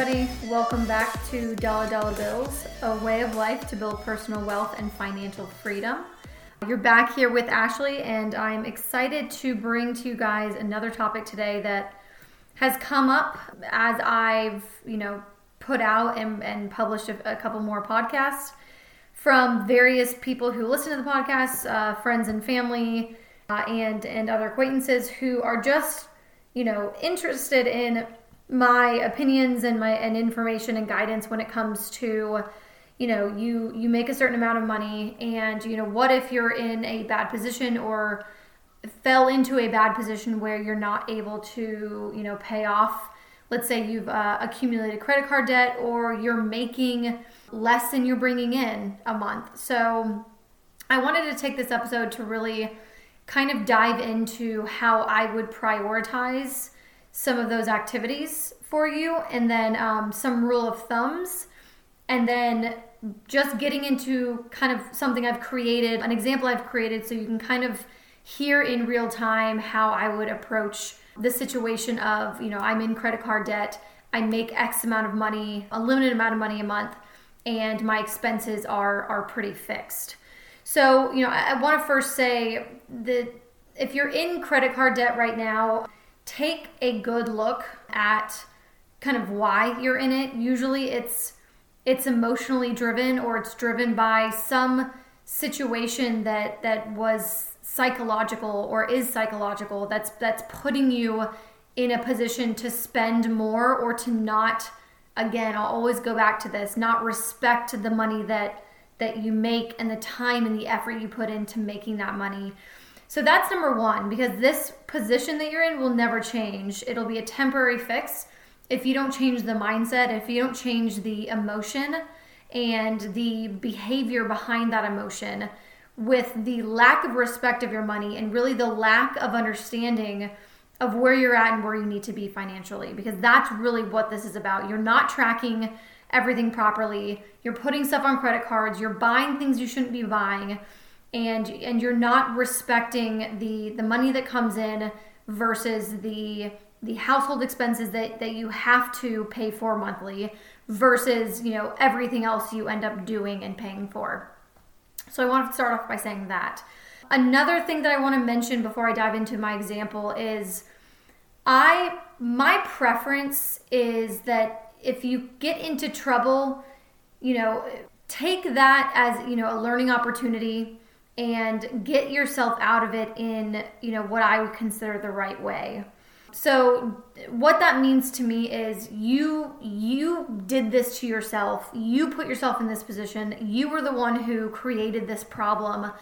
everybody. Welcome back to Dollar Dollar Bills, a way of life to build personal wealth and financial freedom. You're back here with Ashley, and I'm excited to bring to you guys another topic today that has come up as I've, you know, put out and, and published a, a couple more podcasts from various people who listen to the podcast, uh, friends and family, uh, and and other acquaintances who are just, you know, interested in my opinions and my and information and guidance when it comes to you know you you make a certain amount of money and you know what if you're in a bad position or fell into a bad position where you're not able to you know pay off let's say you've uh, accumulated credit card debt or you're making less than you're bringing in a month. So i wanted to take this episode to really kind of dive into how i would prioritize some of those activities for you and then um, some rule of thumbs and then just getting into kind of something I've created, an example I've created, so you can kind of hear in real time how I would approach the situation of, you know, I'm in credit card debt, I make X amount of money, a limited amount of money a month, and my expenses are are pretty fixed. So, you know, I, I want to first say that if you're in credit card debt right now, take a good look at kind of why you're in it. Usually it's it's emotionally driven or it's driven by some situation that that was psychological or is psychological that's that's putting you in a position to spend more or to not again I'll always go back to this not respect the money that that you make and the time and the effort you put into making that money so that's number one, because this position that you're in will never change. It'll be a temporary fix if you don't change the mindset, if you don't change the emotion and the behavior behind that emotion with the lack of respect of your money and really the lack of understanding of where you're at and where you need to be financially because that's really what this is about. You're not tracking everything properly. You're putting stuff on credit cards, you're buying things you shouldn't be buying and and you're not respecting the the money that comes in versus the the household expenses that that you have to pay for monthly versus you know everything else you end up doing and paying for. So i want to start off by saying that. Another thing that i want to mention before i dive into my example is i my preference is that if you get into trouble you know take that as you know a learning opportunity and get yourself out of it in, you know, what I would consider the right way. So what that means to me is you you did this to yourself. You put yourself in this position. You were the one who created this problem.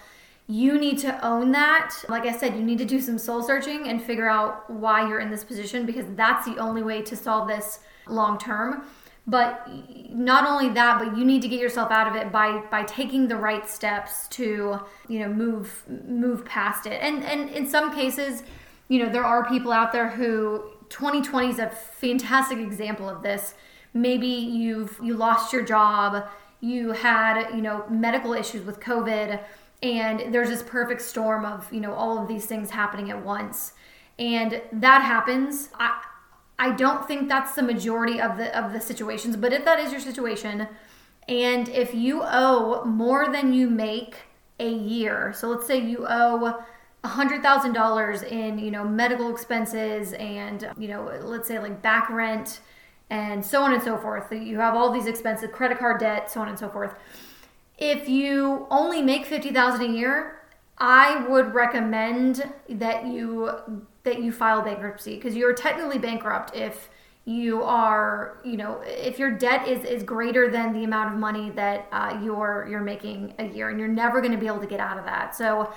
You need to own that. Like I said, you need to do some soul searching and figure out why you're in this position because that's the only way to solve this long term but not only that but you need to get yourself out of it by by taking the right steps to you know move move past it. And and in some cases you know there are people out there who 2020 is a fantastic example of this. Maybe you've you lost your job you had you know medical issues with covid and there's this perfect storm of you know all of these things happening at once. And that happens. I, I don't think that's the majority of the of the situations, but if that is your situation and if you owe more than you make a year, so let's say you owe $100,000 in, you know, medical expenses and, you know, let's say like back rent and so on and so forth. You have all these expensive credit card debt, so on and so forth. If you only make 50,000 a year, I would recommend that you that you file bankruptcy because you're technically bankrupt if you are you know if your debt is is greater than the amount of money that uh, you're you're making a year and you're never going to be able to get out of that. So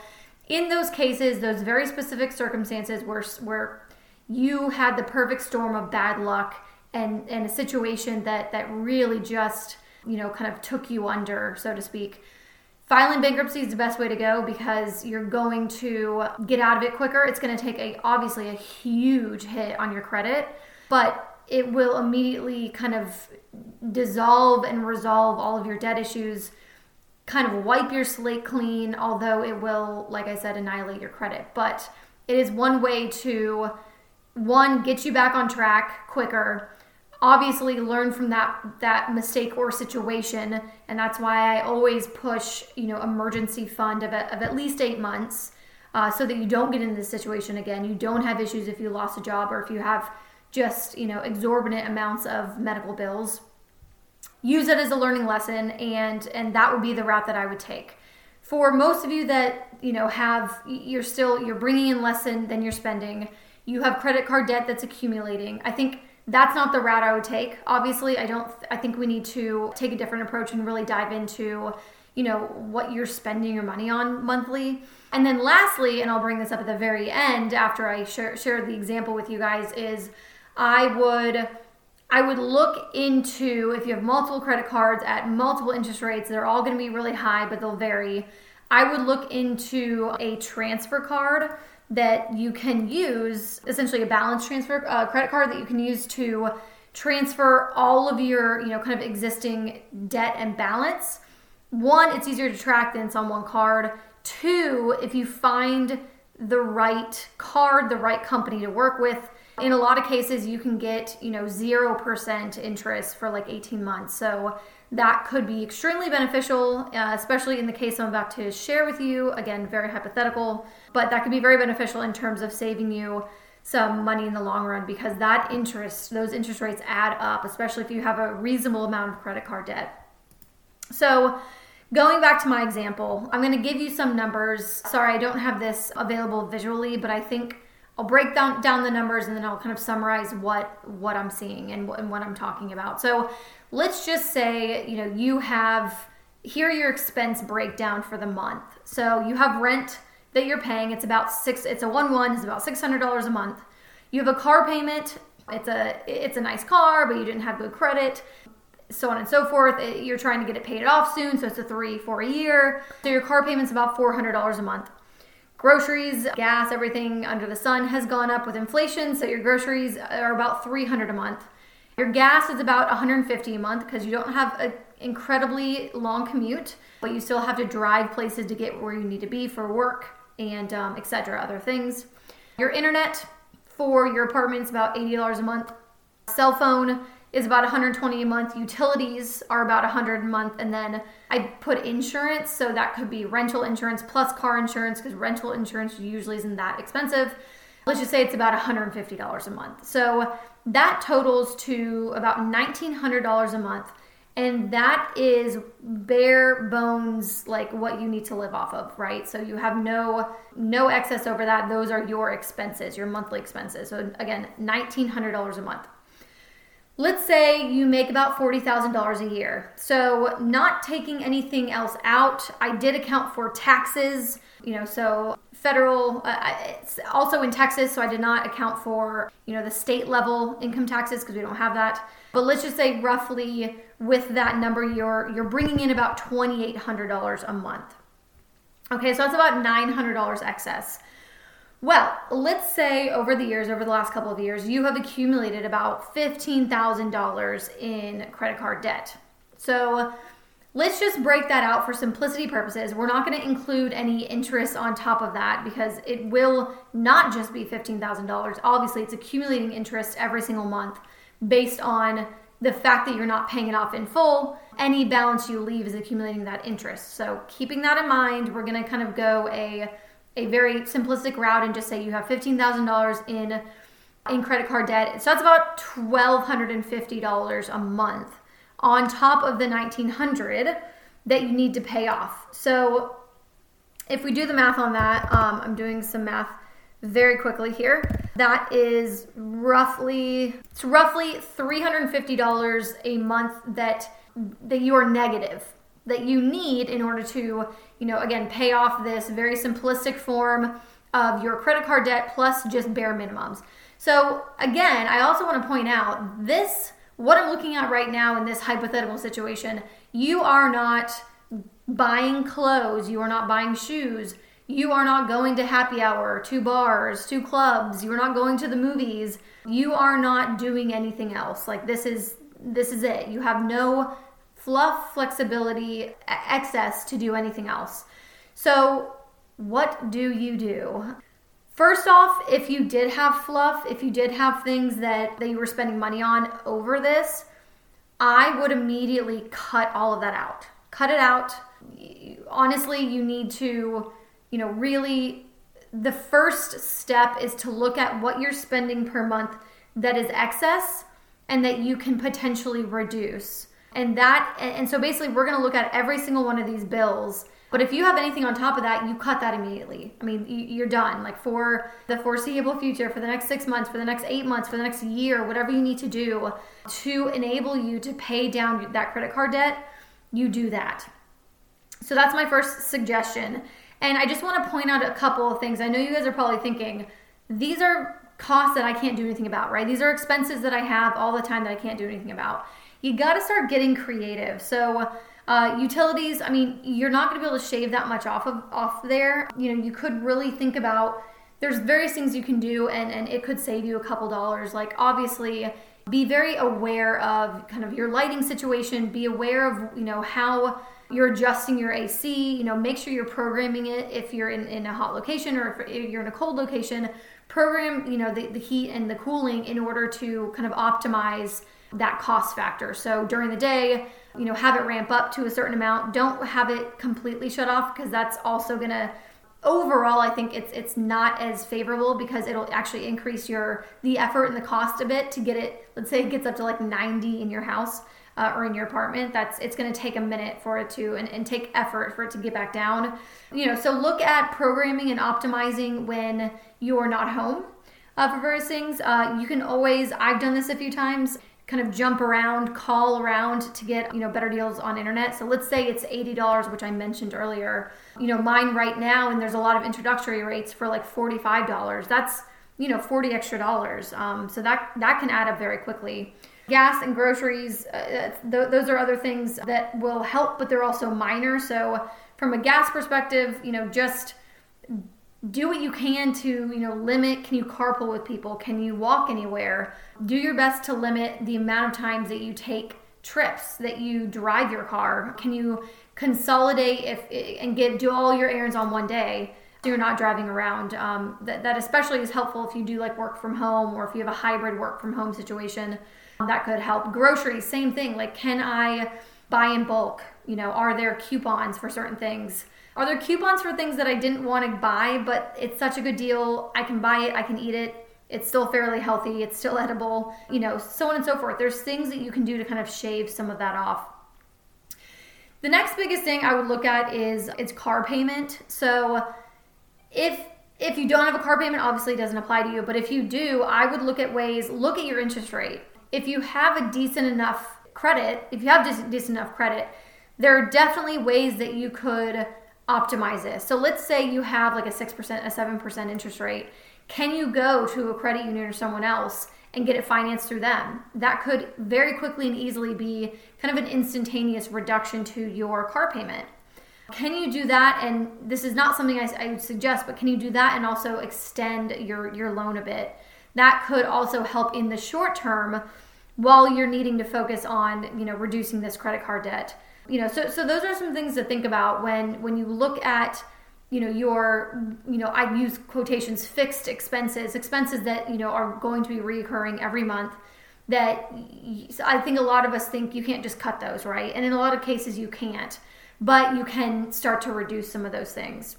in those cases those very specific circumstances where where you had the perfect storm of bad luck and and a situation that that really just you know kind of took you under so to speak Filing bankruptcy is the best way to go because you're going to get out of it quicker. It's going to take a obviously a huge hit on your credit, but it will immediately kind of dissolve and resolve all of your debt issues, kind of wipe your slate clean, although it will, like I said, annihilate your credit. But it is one way to one get you back on track quicker obviously learn from that that mistake or situation. And that's why i always push you know emergency fund of, a, of at least eight months uh, so that you don't get into this situation again. You don't have issues if you lost a job or if you have just you know exorbitant amounts of medical bills. Use it as a learning lesson and and that would be the route that i would take. For most of you that you know have you're still you're bringing in less than, than you're spending you have credit card debt that's accumulating. I think that's not the route I would take. Obviously, I don't I think we need to take a different approach and really dive into, you know, what you're spending your money on monthly. And then lastly, and I'll bring this up at the very end after I share, share the example with you guys is I would I would look into if you have multiple credit cards at multiple interest rates, they're all going to be really high, but they'll vary. I would look into a transfer card that you can use essentially a balance transfer uh, credit card that you can use to transfer all of your you know kind of existing debt and balance. One it's easier to track than it's on one card. Two if you find the right card the right company to work with in a lot of cases you can get you know 0% interest for like 18 months so that could be extremely beneficial, uh, especially in the case I'm about to share with you. Again, very hypothetical, but that could be very beneficial in terms of saving you some money in the long run because that interest, those interest rates add up, especially if you have a reasonable amount of credit card debt. So, going back to my example, I'm going to give you some numbers. Sorry, I don't have this available visually, but I think I'll break down, down the numbers and then I'll kind of summarize what what I'm seeing and, and what I'm talking about. So let's just say, you know, you have here your expense breakdown for the month. So you have rent that you're paying. It's about six. It's a one one. It's about six hundred dollars a month. You have a car payment. It's a it's a nice car, but you didn't have good credit. So on and so forth. You're trying to get it paid off soon, so it's a three four a year. So your car payment's about four hundred dollars a month. Groceries, gas, everything under the sun has gone up with inflation. So your groceries are about three hundred a month. Your gas is about 150 a month because you don't have an incredibly long commute, but you still have to drive places to get where you need to be for work and um, etc. Other things. Your internet for your apartment is about $80 a month. Cell phone is about 120 a month. Utilities are about 100 a month, and then I put insurance, so that could be rental insurance plus car insurance because rental insurance usually isn't that expensive. Let's just say it's about $150 a month. So that totals to about $1,900 a month. And that is bare bones like what you need to live off of, right? So you have no no excess over that. Those are your expenses, your monthly expenses. So again, $1,900 a month. Let's say you make about $40,000 a year. So, not taking anything else out, I did account for taxes, you know, so federal uh, it's also in texas so i did not account for you know the state level income taxes because we don't have that. But let's just say roughly with that number you're you're bringing in about $2800 a month. Okay so that's about $900 excess well let's say over the years over the last couple of years you have accumulated about $15000 in credit card debt so Let's just break that out for simplicity purposes. We're not going to include any interest on top of that because it will not just be $15,000. Obviously, it's accumulating interest every single month based on the fact that you're not paying it off in full. Any balance you leave is accumulating that interest. So, keeping that in mind, we're going to kind of go a a very simplistic route and just say you have $15,000 in in credit card debt. So that's about $1,250 a month on top of the 1900 that you need to pay off. So if we do the math on that, um, I'm doing some math very quickly here. That is roughly it's roughly $350 a month that that you are negative that you need in order to, you know, again, pay off this very simplistic form of your credit card debt plus just bare minimums. So, again, I also want to point out this what I'm looking at right now in this hypothetical situation, you are not buying clothes, you are not buying shoes, you are not going to happy hour, to bars, to clubs, you are not going to the movies, you are not doing anything else. Like this is this is it. You have no fluff, flexibility, excess to do anything else. So, what do you do? First off, if you did have fluff, if you did have things that, that you were spending money on over this, I would immediately cut all of that out. Cut it out. Honestly, you need to, you know, really, the first step is to look at what you're spending per month that is excess and that you can potentially reduce. And that, and so basically, we're gonna look at every single one of these bills but if you have anything on top of that, you cut that immediately. I mean, you're done. Like for the foreseeable future, for the next six months, for the next eight months, for the next year, whatever you need to do to enable you to pay down that credit card debt, you do that. So that's my first suggestion. And I just want to point out a couple of things. I know you guys are probably thinking, these are costs that I can't do anything about, right? These are expenses that I have all the time that I can't do anything about. You got to start getting creative. So, uh, utilities, I mean, you're not going to be able to shave that much off of off there. You know, you could really think about there's various things you can do and, and it could save you a couple dollars. Like obviously be very aware of kind of your lighting situation, be aware of, you know, how you're adjusting your AC, you know, make sure you're programming it if you're in, in a hot location or if you're in a cold location, program, you know, the, the heat and the cooling in order to kind of optimize that cost factor. So during the day, you know, have it ramp up to a certain amount. Don't have it completely shut off because that's also going to overall I think it's it's not as favorable because it'll actually increase your the effort and the cost a bit to get it let's say it gets up to like 90 in your house uh, or in your apartment that's it's going to take a minute for it to and, and take effort for it to get back down you know so look at programming and optimizing when you're not home uh, for various things uh, you can always i've done this a few times kind of jump around, call around to get, you know, better deals on internet. So let's say it's $80, which I mentioned earlier. You know, mine right now, and there's a lot of introductory rates for like $45. That's, you know, 40 extra dollars. Um, so that, that can add up very quickly. Gas and groceries, uh, th- those are other things that will help, but they're also minor. So from a gas perspective, you know, just do what you can to you know limit can you carpool with people? Can you walk anywhere? Do your best to limit the amount of times that you take trips that you drive your car. Can you consolidate if and get do all your errands on one day so you're not driving around? Um, that, that especially is helpful if you do like work from home or if you have a hybrid work from home situation. That could help. Groceries same thing. Like can i buy in bulk? You know are there coupons for certain things are there coupons for things that I didn't want to buy, but it's such a good deal? I can buy it, I can eat it. It's still fairly healthy, it's still edible, you know, so on and so forth. There's things that you can do to kind of shave some of that off. The next biggest thing I would look at is its car payment. So if if you don't have a car payment, obviously it doesn't apply to you, but if you do, I would look at ways, look at your interest rate. If you have a decent enough credit, if you have decent enough credit, there are definitely ways that you could optimize this. So let's say you have like a 6%, a 7% interest rate. Can you go to a credit union or someone else and get it financed through them? That could very quickly and easily be kind of an instantaneous reduction to your car payment. Can you do that? And this is not something I, I would suggest, but can you do that and also extend your, your loan a bit? That could also help in the short term while you're needing to focus on, you know, reducing this credit card debt you know so so those are some things to think about when when you look at you know your you know i use quotations fixed expenses expenses that you know are going to be reoccurring every month that i think a lot of us think you can't just cut those right? And in a lot of cases you can't but you can start to reduce some of those things.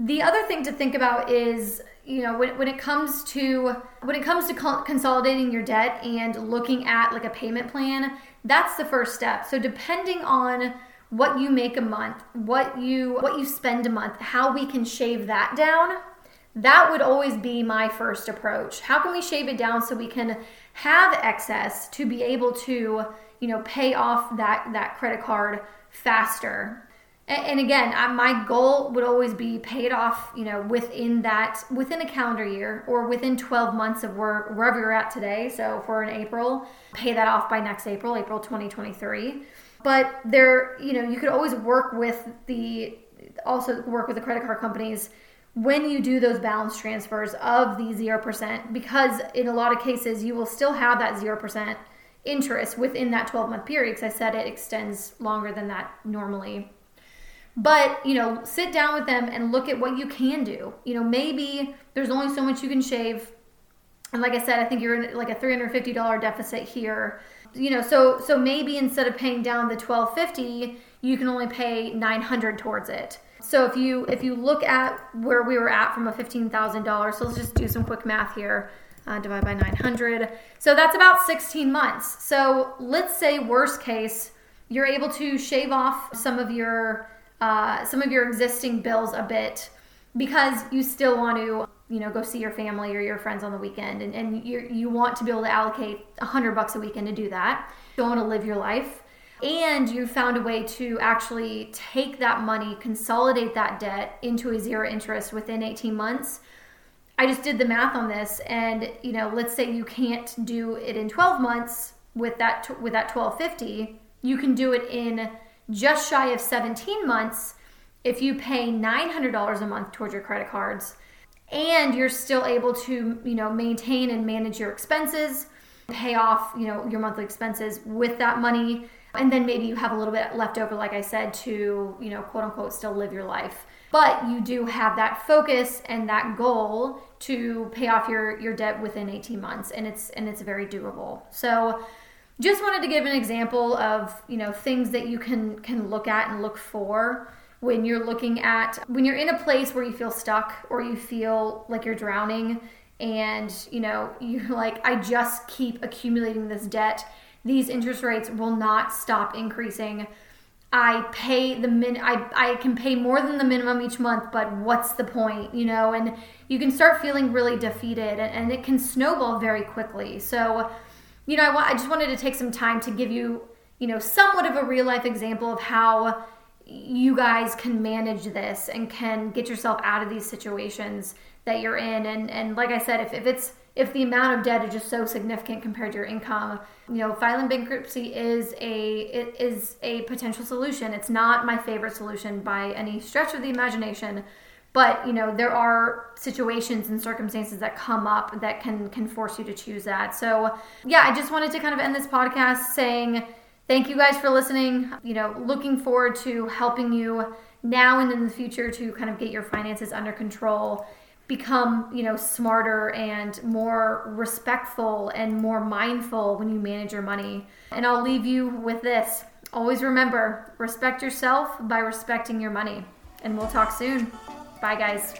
The other thing to think about is you know when, when it comes to when it comes to consolidating your debt and looking at like a payment plan that's the first step. So depending on what you make a month what you what you spend a month how we can shave that down that would always be my first approach. How can we shave it down so we can have excess to be able to you know pay off that that credit card faster and again my goal would always be paid off you know within that within a calendar year or within 12 months of where, wherever you're at today. So for in april pay that off by next april april 2023 but there you know you could always work with the also work with the credit card companies when you do those balance transfers of the 0% because in a lot of cases you will still have that 0% interest within that 12 month period because i said it extends longer than that normally But, you know, sit down with them and look at what you can do. You know, maybe there's only so much you can shave. And like I said, I think you're in like a $350 deficit here. You know, so so maybe instead of paying down the 1250, you can only pay 900 towards it. So if you if you look at where we were at from a $15,000, so let's just do some quick math here. Uh, divide by 900. So that's about 16 months. So let's say worst case, you're able to shave off some of your uh, some of your existing bills a bit because you still want to you know go see your family or your friends on the weekend. And, and you you want to be able to allocate 100 bucks a weekend to do that. You want to live your life. And you found a way to actually take that money consolidate that debt into a zero interest within 18 months. I just did the math on this and you know let's say you can't do it in 12 months with that with that 1250 you can do it in just shy of 17 months if you pay $900 a month towards your credit cards and you're still able to, you know, maintain and manage your expenses, pay off, you know, your monthly expenses with that money, and then maybe you have a little bit left over like I said to, you know, quote unquote still live your life. But you do have that focus and that goal to pay off your your debt within 18 months and it's and it's very doable. So just wanted to give an example of you know things that you can can look at and look for when you're looking at when you're in a place where you feel stuck or you feel like you're drowning and you know you're like i just keep accumulating this debt. These interest rates will not stop increasing. I pay the min I, I can pay more than the minimum each month but what's the point? You know and you can start feeling really defeated and, and it can snowball very quickly. So you know, I, I just wanted to take some time to give you, you know, somewhat of a real life example of how you guys can manage this and can get yourself out of these situations that you're in. And and like I said, if, if it's if the amount of debt is just so significant compared to your income, you know, filing bankruptcy is a it is a potential solution. It's not my favorite solution by any stretch of the imagination, but you know there are situations and circumstances that come up that can can force you to choose that. So yeah i just wanted to kind of end this podcast saying thank you guys for listening you know looking forward to helping you now and in the future to kind of get your finances under control become you know smarter and more respectful and more mindful when you manage your money. And i'll leave you with this. Always remember respect yourself by respecting your money. And we'll talk soon Bye, guys.